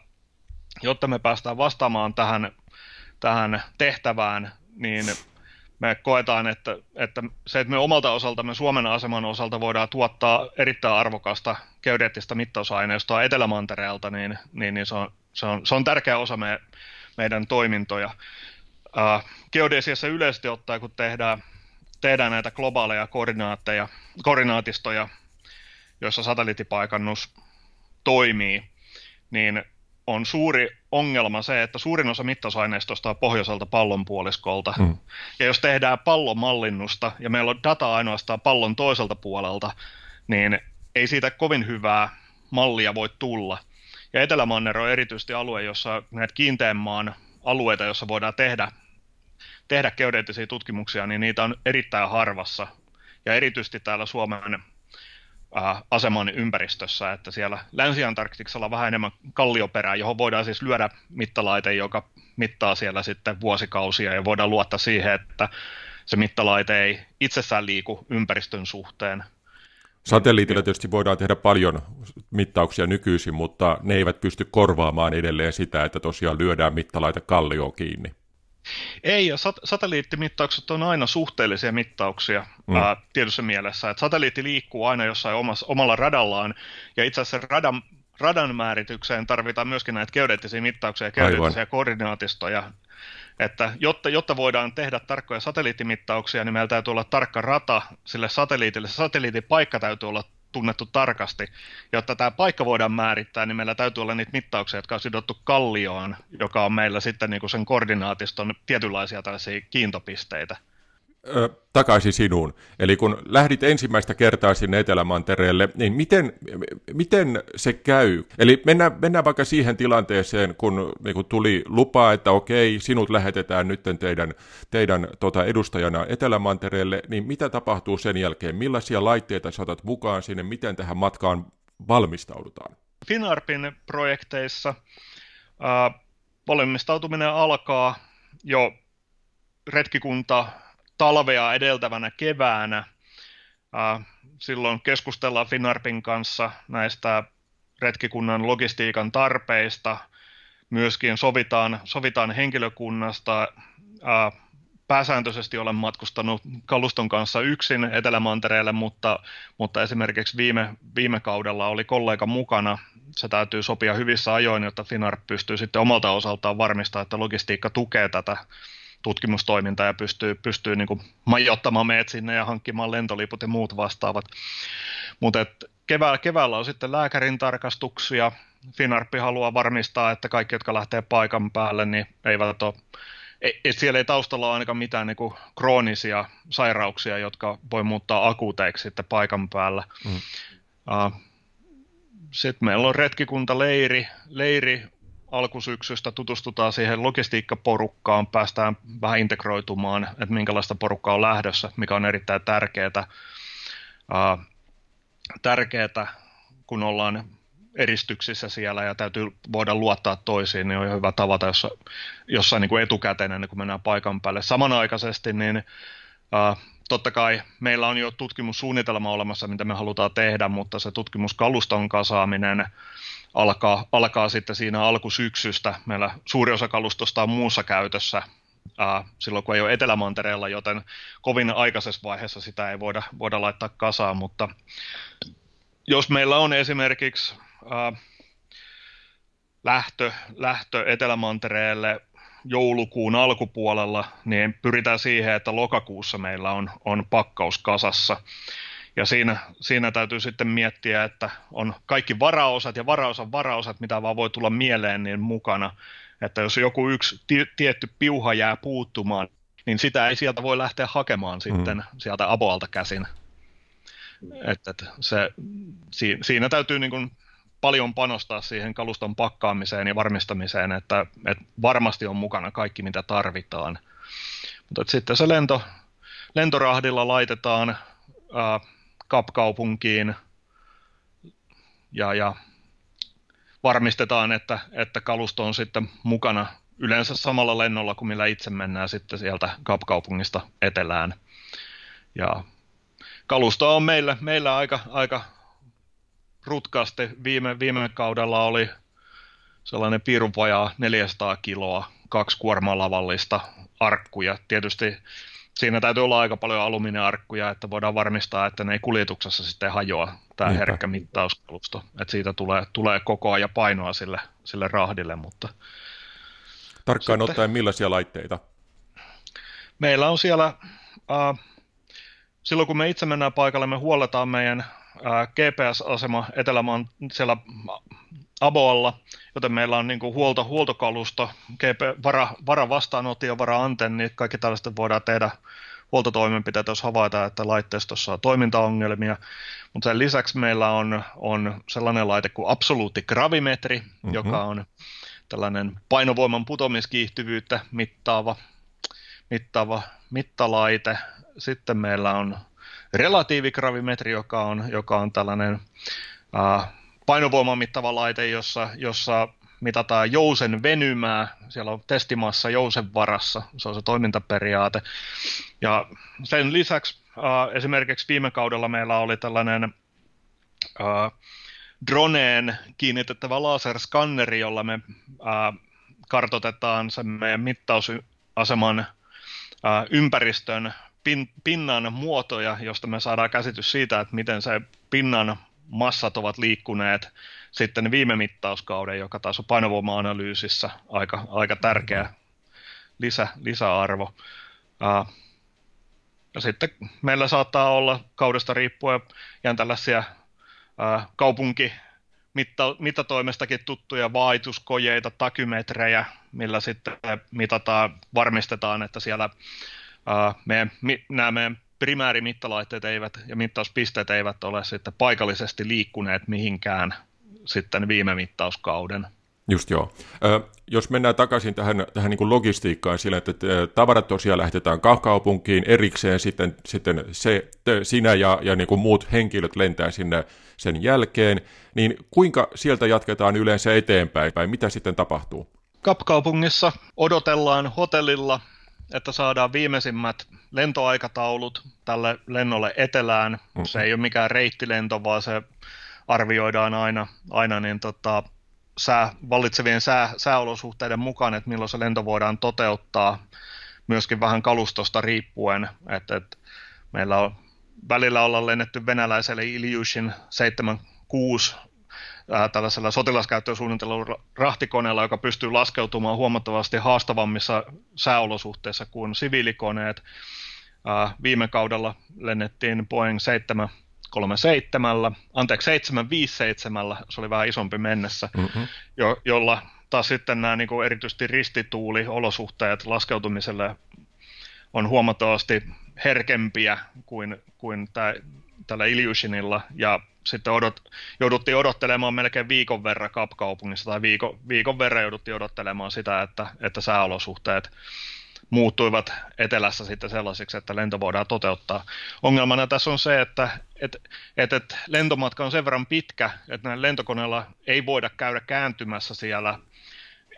jotta me päästään vastaamaan tähän, tähän tehtävään, niin me koetaan, että, että se, että me omalta osaltamme Suomen aseman osalta voidaan tuottaa erittäin arvokasta geodeettista mittausaineistoa Etelämantereelta, niin, niin, niin se, on, se, on, se on tärkeä osa me, meidän toimintoja. Uh, geodesiassa yleisesti ottaen, kun tehdään, tehdään näitä globaaleja koordinaatteja, koordinaatistoja, joissa satelliittipaikannus toimii, niin on suuri ongelma se, että suurin osa mittausaineistosta on pohjoiselta pallonpuoliskolta. Mm. Ja jos tehdään pallonmallinnusta ja meillä on data ainoastaan pallon toiselta puolelta, niin ei siitä kovin hyvää mallia voi tulla. Ja Etelämanner on erityisesti alue, jossa näitä kiinteän maan alueita, joissa voidaan tehdä, tehdä geodeettisia tutkimuksia, niin niitä on erittäin harvassa. Ja erityisesti täällä Suomen aseman ympäristössä, että siellä Länsi-Antarktiksella on vähän enemmän kallioperää, johon voidaan siis lyödä mittalaite, joka mittaa siellä sitten vuosikausia, ja voidaan luottaa siihen, että se mittalaite ei itsessään liiku ympäristön suhteen, Satelliitilla tietysti voidaan tehdä paljon mittauksia nykyisin, mutta ne eivät pysty korvaamaan edelleen sitä, että tosiaan lyödään mittalaite kallioon kiinni. Ei, ja sat- satelliittimittaukset on aina suhteellisia mittauksia mm. ää, tietyssä mielessä. Että satelliitti liikkuu aina jossain omassa, omalla radallaan, ja itse asiassa radan, radan määritykseen tarvitaan myöskin näitä geodeettisia mittauksia ja geodeettisia Aivan. koordinaatistoja, että jotta, jotta voidaan tehdä tarkkoja satelliittimittauksia, niin meillä täytyy olla tarkka rata sille satelliitille. Satelliitin paikka täytyy olla tunnettu tarkasti. Jotta tämä paikka voidaan määrittää, niin meillä täytyy olla niitä mittauksia, jotka on sidottu kallioon, joka on meillä sitten niin kuin sen koordinaatiston tietynlaisia tällaisia kiintopisteitä ö, takaisin sinuun. Eli kun lähdit ensimmäistä kertaa sinne Etelämantereelle, niin miten, miten se käy? Eli mennään, mennään vaikka siihen tilanteeseen, kun niin kun tuli lupa, että okei, sinut lähetetään nyt teidän, teidän tota, edustajana Etelämantereelle, niin mitä tapahtuu sen jälkeen? Millaisia laitteita saatat mukaan sinne? Miten tähän matkaan valmistaudutaan? Finarpin projekteissa äh, valmistautuminen alkaa jo retkikunta talvea edeltävänä keväänä silloin keskustellaan Finarpin kanssa näistä retkikunnan logistiikan tarpeista, myöskin sovitaan, sovitaan henkilökunnasta. Pääsääntöisesti olen matkustanut kaluston kanssa yksin Etelämantereelle, mutta, mutta esimerkiksi viime, viime kaudella oli kollega mukana. Se täytyy sopia hyvissä ajoin, jotta Finnar pystyy sitten omalta osaltaan varmistamaan, että logistiikka tukee tätä tutkimustoimintaa ja pystyy, pystyy niin kuin majoittamaan meidät sinne ja hankkimaan lentoliput ja muut vastaavat. Mutta keväällä, keväällä on sitten lääkärin tarkastuksia. Finarppi haluaa varmistaa, että kaikki, jotka lähtee paikan päälle, niin eivät ole et siellä ei taustalla ole ainakaan mitään niin kuin kroonisia sairauksia, jotka voi muuttaa akuuteiksi sitten paikan päällä. Mm. Uh, sitten meillä on retkikunta leiri, leiri alkusyksystä tutustutaan siihen logistiikkaporukkaan, päästään vähän integroitumaan, että minkälaista porukkaa on lähdössä, mikä on erittäin tärkeää. Uh, tärkeää, kun ollaan eristyksissä siellä ja täytyy voida luottaa toisiin, niin on hyvä tavata jossa, jossain niin kuin etukäteen ennen kuin mennään paikan päälle. Samanaikaisesti niin uh, totta kai meillä on jo tutkimussuunnitelma olemassa, mitä me halutaan tehdä, mutta se tutkimuskaluston kasaaminen alkaa, alkaa sitten siinä alkusyksystä. Meillä suuri osa kalustosta on muussa käytössä ää, silloin, kun ei ole Etelämantereella, joten kovin aikaisessa vaiheessa sitä ei voida, voida laittaa kasaan, mutta jos meillä on esimerkiksi ää, lähtö, lähtö Etelämantereelle joulukuun alkupuolella, niin pyritään siihen, että lokakuussa meillä on, on pakkaus kasassa. Ja siinä, siinä täytyy sitten miettiä, että on kaikki varaosat ja varaosan varaosat, mitä vaan voi tulla mieleen, niin mukana. Että jos joku yksi tietty piuha jää puuttumaan, niin sitä ei sieltä voi lähteä hakemaan sitten mm. sieltä aboalta käsin. Että, että se, siinä täytyy niin kuin paljon panostaa siihen kaluston pakkaamiseen ja varmistamiseen, että, että varmasti on mukana kaikki, mitä tarvitaan. Mutta sitten se lento, lentorahdilla laitetaan ää, kapkaupunkiin ja, ja varmistetaan, että, että kalusto on sitten mukana yleensä samalla lennolla kuin millä itse mennään sitten sieltä kapkaupungista etelään. Ja kalusto on meillä, meillä aika, aika rutkaasti. Viime, viime kaudella oli sellainen piirun 400 kiloa, kaksi kuormalavallista arkkuja. Tietysti siinä täytyy olla aika paljon alumiiniarkkuja, että voidaan varmistaa, että ne ei kuljetuksessa sitten hajoa, tämä Niinpä. herkkä mittauskalusto. Että siitä tulee, tulee kokoa ja painoa sille, sille rahdille, mutta... Tarkkaan sitten, ottaen millaisia laitteita? Meillä on siellä, äh, silloin kun me itse mennään paikalle, me huolletaan meidän äh, GPS-asema Etelämaan siellä Aboalla, joten meillä on niin kuin huolto, huoltokalusto, GP, vara, vara vastaanotti ja vara antenni, kaikki tällaiset voidaan tehdä huoltotoimenpiteitä, jos havaitaan, että laitteistossa on toimintaongelmia. Mutta sen lisäksi meillä on, on sellainen laite kuin absoluutti gravimetri, mm-hmm. joka on tällainen painovoiman putomiskiihtyvyyttä mittaava, mittaava mittalaite. Sitten meillä on relatiivigravimetri, joka on, joka on tällainen äh, painovoiman mittava laite, jossa, jossa mitataan jousen venymää, siellä on testimassa jousen varassa, se on se toimintaperiaate. Ja sen lisäksi äh, esimerkiksi viime kaudella meillä oli tällainen äh, droneen kiinnitettävä laserskanneri, jolla me äh, kartotetaan sen meidän mittausaseman äh, ympäristön pin, pinnan muotoja, josta me saadaan käsitys siitä, että miten se pinnan massat ovat liikkuneet sitten viime mittauskauden, joka taas on painovoima-analyysissä aika, aika tärkeä lisä, lisäarvo. Uh, ja sitten meillä saattaa olla kaudesta riippuen ihan tällaisia uh, kaupunki mitta, mittatoimestakin tuttuja vaituskojeita, takymetrejä, millä sitten mitataan, varmistetaan, että siellä uh, meidän, mi, nämä meidän primäärimittalaitteet eivät ja mittauspisteet eivät ole sitten paikallisesti liikkuneet mihinkään sitten viime mittauskauden. Just joo. Ö, jos mennään takaisin tähän, tähän niin kuin logistiikkaan sillä, että tavarat tosiaan lähetetään kaupunkiin erikseen, sitten, sitten se, te, sinä ja, ja niin kuin muut henkilöt lentää sinne sen jälkeen, niin kuinka sieltä jatketaan yleensä eteenpäin, vai mitä sitten tapahtuu? Kapkaupungissa odotellaan hotellilla että saadaan viimeisimmät lentoaikataulut tälle lennolle etelään. Mm-hmm. Se ei ole mikään reittilento, vaan se arvioidaan aina, aina niin tota, sää, vallitsevien sää, sääolosuhteiden mukaan, että milloin se lento voidaan toteuttaa, myöskin vähän kalustosta riippuen. Että, että meillä on välillä ollaan lennetty venäläiselle Ilyushin 76 ää, tällaisella sotilaskäyttöön suunnitellulla rahtikoneella, joka pystyy laskeutumaan huomattavasti haastavammissa sääolosuhteissa kuin siviilikoneet. Ää, viime kaudella lennettiin Boeing 737, anteeksi 757, se oli vähän isompi mennessä, mm-hmm. jo, jolla taas sitten nämä niin kuin erityisesti ristituuli-olosuhteet laskeutumiselle on huomattavasti herkempiä kuin, kuin tämä, tällä Ilyushinilla, ja sitten odot, jouduttiin odottelemaan melkein viikon verran Kapkaupungissa, tai viikon, viikon verran jouduttiin odottelemaan sitä, että, että sääolosuhteet muuttuivat etelässä sitten sellaisiksi, että lento voidaan toteuttaa. Ongelmana tässä on se, että et, et, et lentomatka on sen verran pitkä, että näillä lentokoneilla ei voida käydä kääntymässä siellä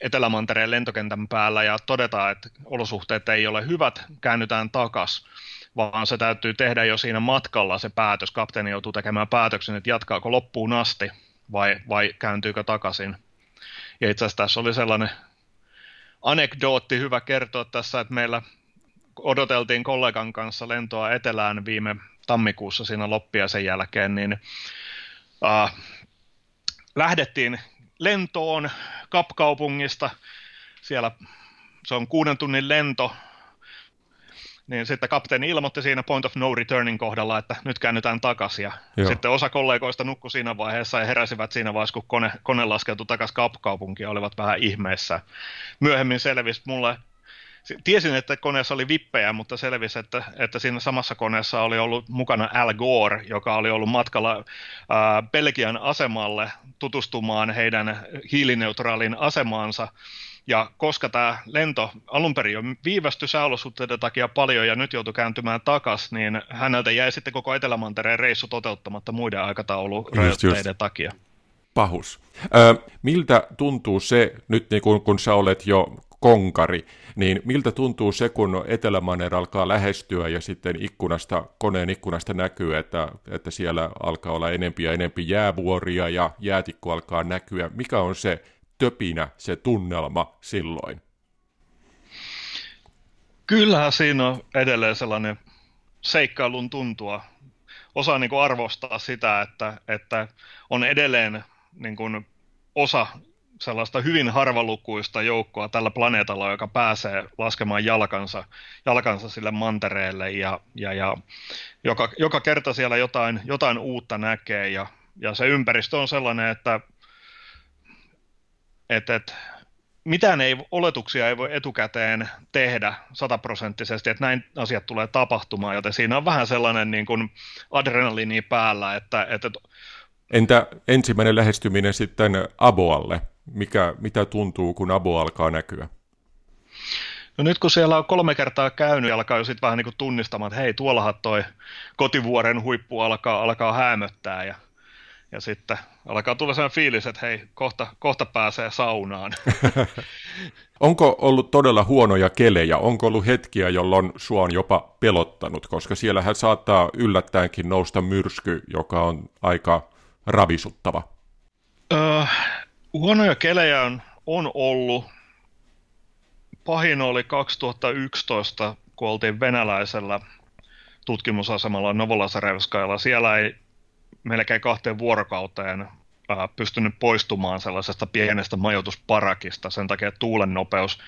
Etelämantereen lentokentän päällä ja todetaan, että olosuhteet ei ole hyvät, käännytään takaisin vaan se täytyy tehdä jo siinä matkalla se päätös. Kapteeni joutuu tekemään päätöksen, että jatkaako loppuun asti vai, vai kääntyykö takaisin. Ja itse asiassa tässä oli sellainen anekdootti hyvä kertoa tässä, että meillä odoteltiin kollegan kanssa lentoa etelään viime tammikuussa siinä loppia sen jälkeen, niin äh, lähdettiin lentoon Kapkaupungista. Siellä se on kuuden tunnin lento niin sitten kapteeni ilmoitti siinä point of no returning kohdalla, että nyt käännytään takaisin. Ja Joo. sitten osa kollegoista nukkui siinä vaiheessa ja heräsivät siinä vaiheessa, kun kone, kone laskeutui takaisin kapkaupunkiin ja olivat vähän ihmeessä. Myöhemmin selvisi mulle, tiesin, että koneessa oli vippejä, mutta selvisi, että, että siinä samassa koneessa oli ollut mukana Al Gore, joka oli ollut matkalla ää, Belgian asemalle tutustumaan heidän hiilineutraalin asemaansa ja koska tämä lento alun perin jo viivästyi sääolosuhteiden takia paljon ja nyt joutui kääntymään takaisin, niin häneltä jäi sitten koko Etelämantereen reissu toteuttamatta muiden aikataulurajoitteiden takia. Pahus. Ö, miltä tuntuu se, nyt niin kun, kun sä olet jo konkari, niin miltä tuntuu se, kun Etelämanner alkaa lähestyä ja sitten ikkunasta, koneen ikkunasta näkyy, että, että siellä alkaa olla enempi ja enempi jäävuoria ja jäätikku alkaa näkyä. Mikä on se töpinä se tunnelma silloin? Kyllähän siinä on edelleen sellainen seikkailun tuntua. Osaa niin kuin arvostaa sitä, että, että on edelleen niin kuin osa sellaista hyvin harvalukuista joukkoa tällä planeetalla, joka pääsee laskemaan jalkansa, jalkansa sille mantereelle ja, ja, ja joka, joka kerta siellä jotain, jotain uutta näkee ja, ja se ympäristö on sellainen, että että, että mitään ei, oletuksia ei voi etukäteen tehdä sataprosenttisesti, että näin asiat tulee tapahtumaan, joten siinä on vähän sellainen niin kuin adrenaliini päällä. Että, että... Entä ensimmäinen lähestyminen sitten Aboalle? Mikä, mitä tuntuu, kun Abo alkaa näkyä? No nyt kun siellä on kolme kertaa käynyt, alkaa jo sitten vähän niin kuin tunnistamaan, että hei, tuollahan toi kotivuoren huippu alkaa, alkaa hämöttää ja ja sitten alkaa tulla sellainen fiilis, että hei, kohta, kohta pääsee saunaan. Onko ollut todella huonoja kelejä? Onko ollut hetkiä, jolloin sua on jopa pelottanut? Koska siellähän saattaa yllättäenkin nousta myrsky, joka on aika ravisuttava. Öö, huonoja kelejä on, on ollut. Pahin oli 2011, kun oltiin venäläisellä tutkimusasemalla Novolasarevskajalla. Siellä ei melkein kahteen vuorokauteen pystynyt poistumaan sellaisesta pienestä majoitusparakista sen takia, tuulen nopeus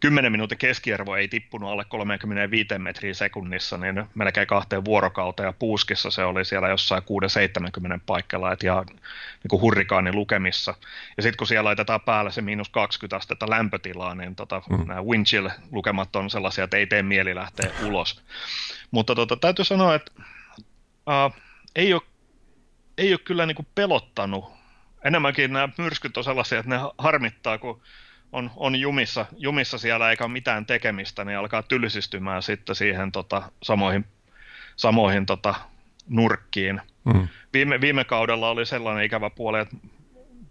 10 minuutin keskiarvo ei tippunut alle 35 metriä sekunnissa, niin melkein kahteen vuorokauteen ja puuskissa se oli siellä jossain 6-70 paikalla, että ihan niin kuin hurrikaani lukemissa. Ja sitten kun siellä laitetaan päälle se miinus 20 astetta lämpötilaa, niin tota, mm. nämä wind lukemat on sellaisia, että ei tee mieli lähteä ulos. Mutta tota, täytyy sanoa, että uh, ei ole ei ole kyllä niin kuin pelottanut. Enemmänkin nämä myrskyt on sellaisia, että ne harmittaa, kun on, on jumissa, jumissa siellä eikä ole mitään tekemistä, niin alkaa tylsistymään sitten siihen tota, samoihin, samoihin tota, nurkkiin. Mm. Viime, viime kaudella oli sellainen ikävä puoli, että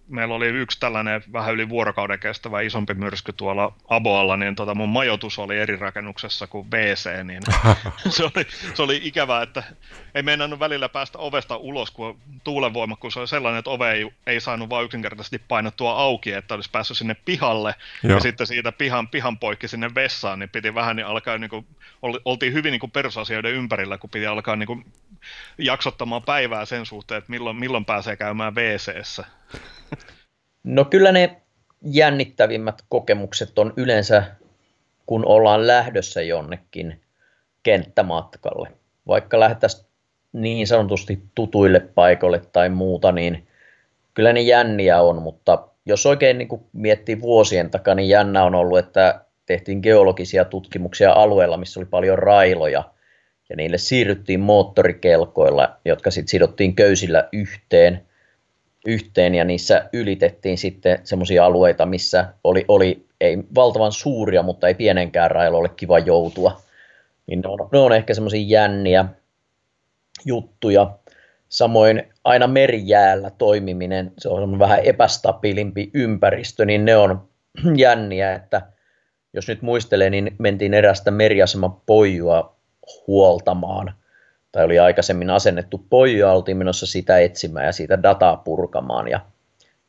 meillä oli yksi tällainen vähän yli vuorokauden kestävä isompi myrsky tuolla Aboalla, niin tota mun majoitus oli eri rakennuksessa kuin WC, niin se, oli, se oli ikävää, että ei meinannut välillä päästä ovesta ulos, kun tuulenvoimakkuus oli sellainen, että ove ei, ei saanut vain yksinkertaisesti painottua auki, että olisi päässyt sinne pihalle, Joo. ja sitten siitä pihan, pihan poikki sinne vessaan, niin piti vähän niin alkaa, niin kuin, oltiin hyvin niin kuin perusasioiden ympärillä, kun piti alkaa niin kuin, jaksottamaan päivää sen suhteen, että milloin, milloin pääsee käymään wc No kyllä ne jännittävimmät kokemukset on yleensä, kun ollaan lähdössä jonnekin kenttämatkalle. Vaikka lähdettäisiin niin sanotusti tutuille paikoille tai muuta, niin kyllä ne jänniä on, mutta jos oikein niin kuin miettii vuosien takaa, niin jännä on ollut, että tehtiin geologisia tutkimuksia alueella, missä oli paljon railoja, ja niille siirryttiin moottorikelkoilla, jotka sitten sidottiin köysillä yhteen, yhteen ja niissä ylitettiin sitten semmoisia alueita, missä oli, oli ei valtavan suuria, mutta ei pienenkään railolle kiva joutua. Niin ne on, ne on ehkä semmoisia jänniä juttuja. Samoin aina merijäällä toimiminen, se on vähän epästabiilimpi ympäristö, niin ne on jänniä, että jos nyt muistelee, niin mentiin erästä meriasema poijua huoltamaan, tai oli aikaisemmin asennettu poija, oltiin menossa sitä etsimään ja siitä dataa purkamaan, ja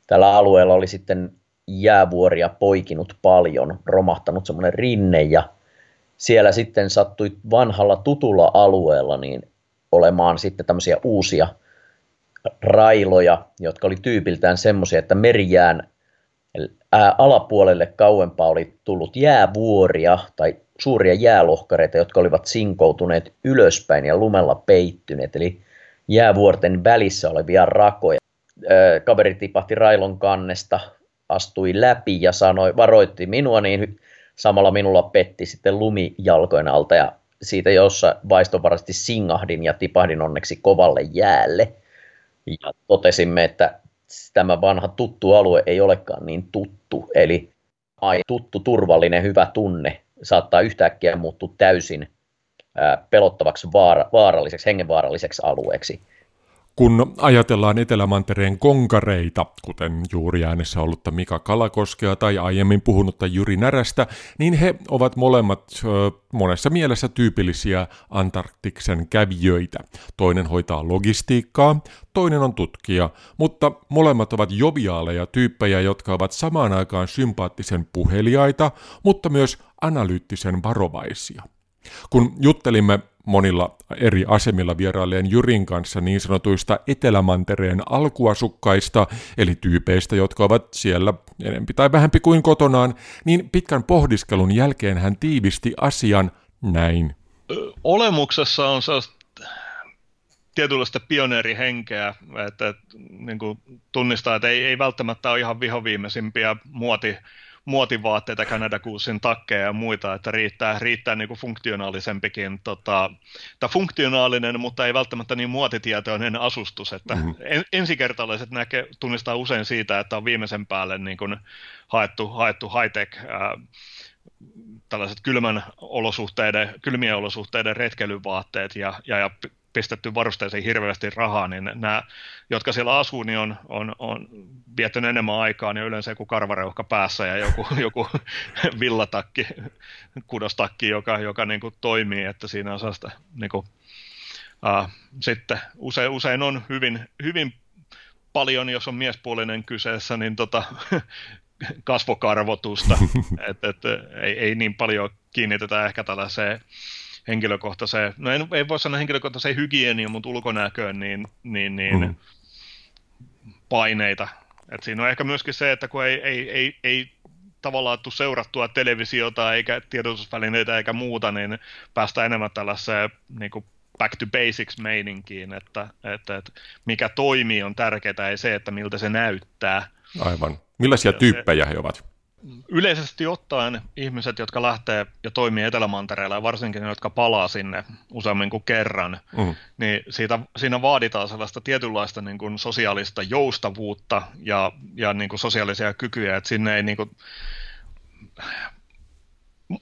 tällä alueella oli sitten jäävuoria poikinut paljon, romahtanut semmoinen rinne, ja siellä sitten sattui vanhalla tutulla alueella niin olemaan sitten tämmöisiä uusia railoja, jotka oli tyypiltään semmoisia, että merijään alapuolelle kauempaa oli tullut jäävuoria tai suuria jäälohkareita, jotka olivat sinkoutuneet ylöspäin ja lumella peittyneet, eli jäävuorten välissä olevia rakoja. Kaveri tipahti railon kannesta, astui läpi ja sanoi, varoitti minua, niin samalla minulla petti sitten lumi jalkojen alta ja siitä jossa vaistovarasti singahdin ja tipahdin onneksi kovalle jäälle. Ja totesimme, että tämä vanha tuttu alue ei olekaan niin tuttu, eli ai, tuttu, turvallinen, hyvä tunne saattaa yhtäkkiä muuttua täysin pelottavaksi, vaara, vaaralliseksi, hengenvaaralliseksi alueeksi. Kun ajatellaan Etelämantereen konkareita, kuten juuri äänessä ollutta Mika Kalakoskea tai aiemmin puhunutta Jyri Närästä, niin he ovat molemmat ö, monessa mielessä tyypillisiä Antarktiksen kävijöitä. Toinen hoitaa logistiikkaa, toinen on tutkija, mutta molemmat ovat joviaaleja tyyppejä, jotka ovat samaan aikaan sympaattisen puheliaita, mutta myös analyyttisen varovaisia. Kun juttelimme monilla eri asemilla vierailleen Jyrin kanssa niin sanotuista Etelämantereen alkuasukkaista, eli tyypeistä, jotka ovat siellä enempi tai vähempi kuin kotonaan, niin pitkän pohdiskelun jälkeen hän tiivisti asian näin. Olemuksessa on sellaista tietynlaista pioneerihenkeä, että, että niin tunnistaa, että ei, ei välttämättä ole ihan vihoviimeisimpiä muoti muotivaatteita, Canada Goosein takkeja ja muita, että riittää, riittää niin kuin funktionaalisempikin, tota, tai funktionaalinen, mutta ei välttämättä niin muotitietoinen asustus, että mm-hmm. en, ensikertalaiset näkee, tunnistaa usein siitä, että on viimeisen päälle niin kuin haettu, haettu high-tech ää, tällaiset kylmän olosuhteiden, kylmien olosuhteiden retkeilyvaatteet ja, ja, ja pistetty varusteeseen hirveästi rahaa, niin nämä, jotka siellä asuu, niin on, on, on viettänyt enemmän aikaa, niin yleensä joku karvareuhka päässä ja joku, joku villatakki, kudostakki, joka, joka niin kuin toimii, että siinä on sellaista niin kuin, uh, sitten usein, usein on hyvin, hyvin paljon, jos on miespuolinen kyseessä, niin tota, kasvokarvotusta, että et, ei, ei niin paljon kiinnitetä ehkä tällaiseen henkilökohtaiseen, no en, ei voi sanoa henkilökohtaiseen hygieniin, mutta ulkonäköön, niin, niin, niin mm. paineita. Et siinä on ehkä myöskin se, että kun ei, ei, ei, ei tavallaan tule seurattua televisiota eikä tiedotusvälineitä eikä muuta, niin päästään enemmän tällaiseen niin kuin back to basics meininkiin, että, että, että mikä toimii on tärkeää, ei se, että miltä se näyttää. Aivan. Millaisia tyyppejä he ovat? Yleisesti ottaen ihmiset, jotka lähtee ja toimii Etelämantereella ja varsinkin ne, jotka palaa sinne useammin kuin kerran, mm. niin siitä, siinä vaaditaan sellaista tietynlaista niin kuin sosiaalista joustavuutta ja, ja niin kuin sosiaalisia kykyjä, että sinne ei niin kuin,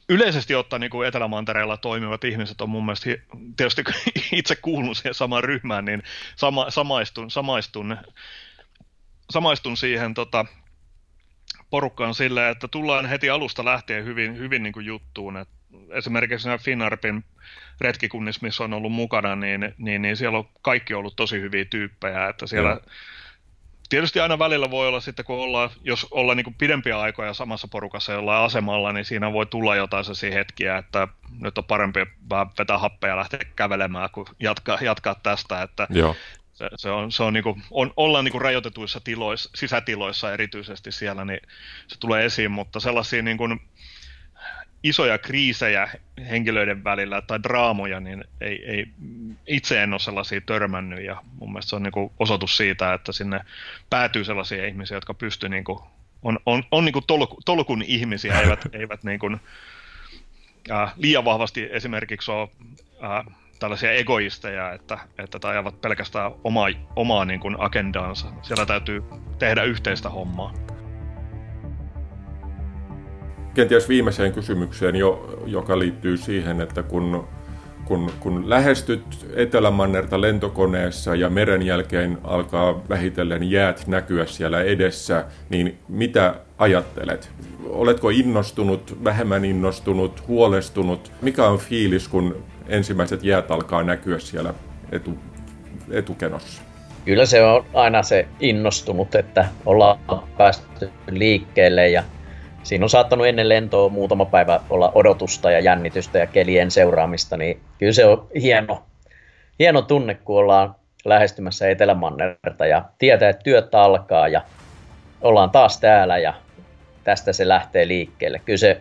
yleisesti ottaen niin kuin Etelämantereella toimivat ihmiset on mun mielestä, tietysti itse kuulun siihen samaan ryhmään, niin sama, samaistun, samaistun samaistun siihen tota, porukkaan silleen, että tullaan heti alusta lähtien hyvin, hyvin niin kuin juttuun. Et esimerkiksi nämä Finarpin retkikunnissa, missä on ollut mukana, niin, niin, niin siellä on kaikki ollut tosi hyviä tyyppejä, että siellä Joo. Tietysti aina välillä voi olla sitten, kun ollaan, jos ollaan niin pidempiä aikoja samassa porukassa jollain asemalla, niin siinä voi tulla jotain sellaisia hetkiä, että nyt on parempi vähän vetää happea ja lähteä kävelemään, kuin jatkaa, jatkaa tästä. Että Joo. Se, se, on, se on, niin kuin, on, ollaan niin kuin rajoitetuissa tiloissa, sisätiloissa erityisesti siellä, niin se tulee esiin, mutta sellaisia niin kuin, isoja kriisejä henkilöiden välillä tai draamoja, niin ei, ei, itse en ole sellaisia törmännyt ja mun mielestä se on niin osoitus siitä, että sinne päätyy sellaisia ihmisiä, jotka pystyy niin kuin, on, on, on niin kuin tolku, tolkun ihmisiä, eivät, eivät niin kuin, äh, liian vahvasti esimerkiksi ole äh, tällaisia egoisteja, että, että ajavat pelkästään oma, omaa niin kuin agendaansa. Siellä täytyy tehdä yhteistä hommaa kenties viimeiseen kysymykseen, jo, joka liittyy siihen, että kun, kun, kun lähestyt Etelämannerta lentokoneessa ja meren jälkeen alkaa vähitellen jäät näkyä siellä edessä, niin mitä ajattelet? Oletko innostunut, vähemmän innostunut, huolestunut? Mikä on fiilis, kun ensimmäiset jäät alkaa näkyä siellä etu, etukenossa? Kyllä se on aina se innostunut, että ollaan päästy liikkeelle ja siinä on saattanut ennen lentoa muutama päivä olla odotusta ja jännitystä ja kelien seuraamista, niin kyllä se on hieno, hieno tunne, kun ollaan lähestymässä Etelämannerta ja tietää, että työt alkaa ja ollaan taas täällä ja tästä se lähtee liikkeelle. Kyllä se,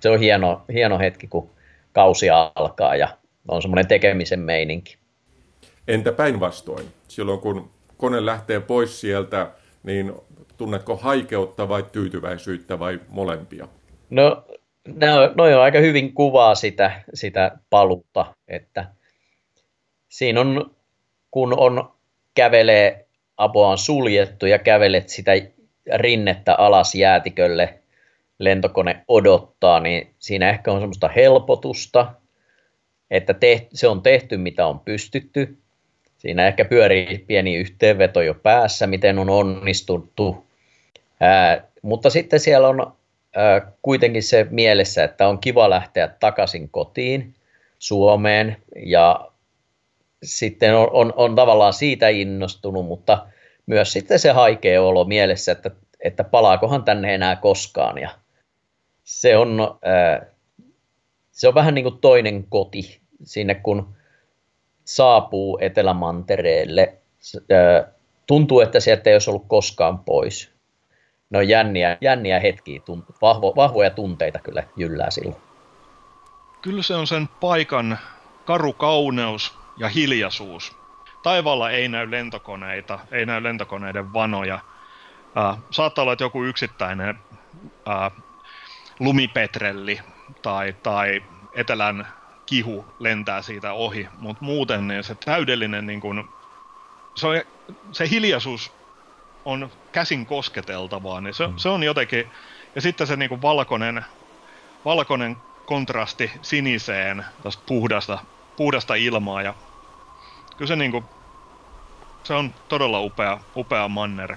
se on hieno, hieno hetki, kun kausi alkaa ja on semmoinen tekemisen meininki. Entä päinvastoin? Silloin kun kone lähtee pois sieltä, niin tunnetko haikeutta vai tyytyväisyyttä vai molempia? No, no, no on aika hyvin kuvaa sitä, sitä paluutta, että siinä on, kun on kävelee, apua on suljettu ja kävelet sitä rinnettä alas jäätikölle, lentokone odottaa, niin siinä ehkä on semmoista helpotusta, että te, se on tehty mitä on pystytty. Siinä ehkä pyörii pieni yhteenveto jo päässä, miten on onnistuttu Ää, mutta sitten siellä on ää, kuitenkin se mielessä, että on kiva lähteä takaisin kotiin Suomeen ja sitten on, on, on tavallaan siitä innostunut, mutta myös sitten se haikea olo mielessä, että, että palaakohan tänne enää koskaan. Ja se, on, se on vähän niin kuin toinen koti sinne, kun saapuu Etelämantereelle. Tuntuu, että sieltä ei olisi ollut koskaan pois ne on jänniä, jänniä hetkiä, vahvo, vahvoja tunteita kyllä jyllää silloin. Kyllä se on sen paikan karu kauneus ja hiljaisuus. Taivaalla ei näy lentokoneita, ei näy lentokoneiden vanoja. Äh, saattaa olla, että joku yksittäinen äh, lumipetrelli tai, tai etelän kihu lentää siitä ohi, mutta muuten niin se täydellinen niin kun, se, on, se hiljaisuus on käsin kosketeltavaa, niin se, mm. se on jotenkin... Ja sitten se niinku valkoinen, valkoinen kontrasti siniseen, tästä puhdasta, puhdasta ilmaa ja kyllä se niinku, se on todella upea, upea manner.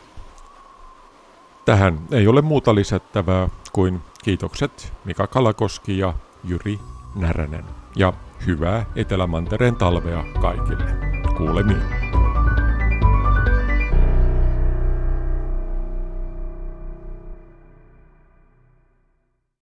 Tähän ei ole muuta lisättävää kuin kiitokset Mika Kalakoski ja Jyri Näränen. Ja hyvää Etelämantereen talvea kaikille. Kuulemiin.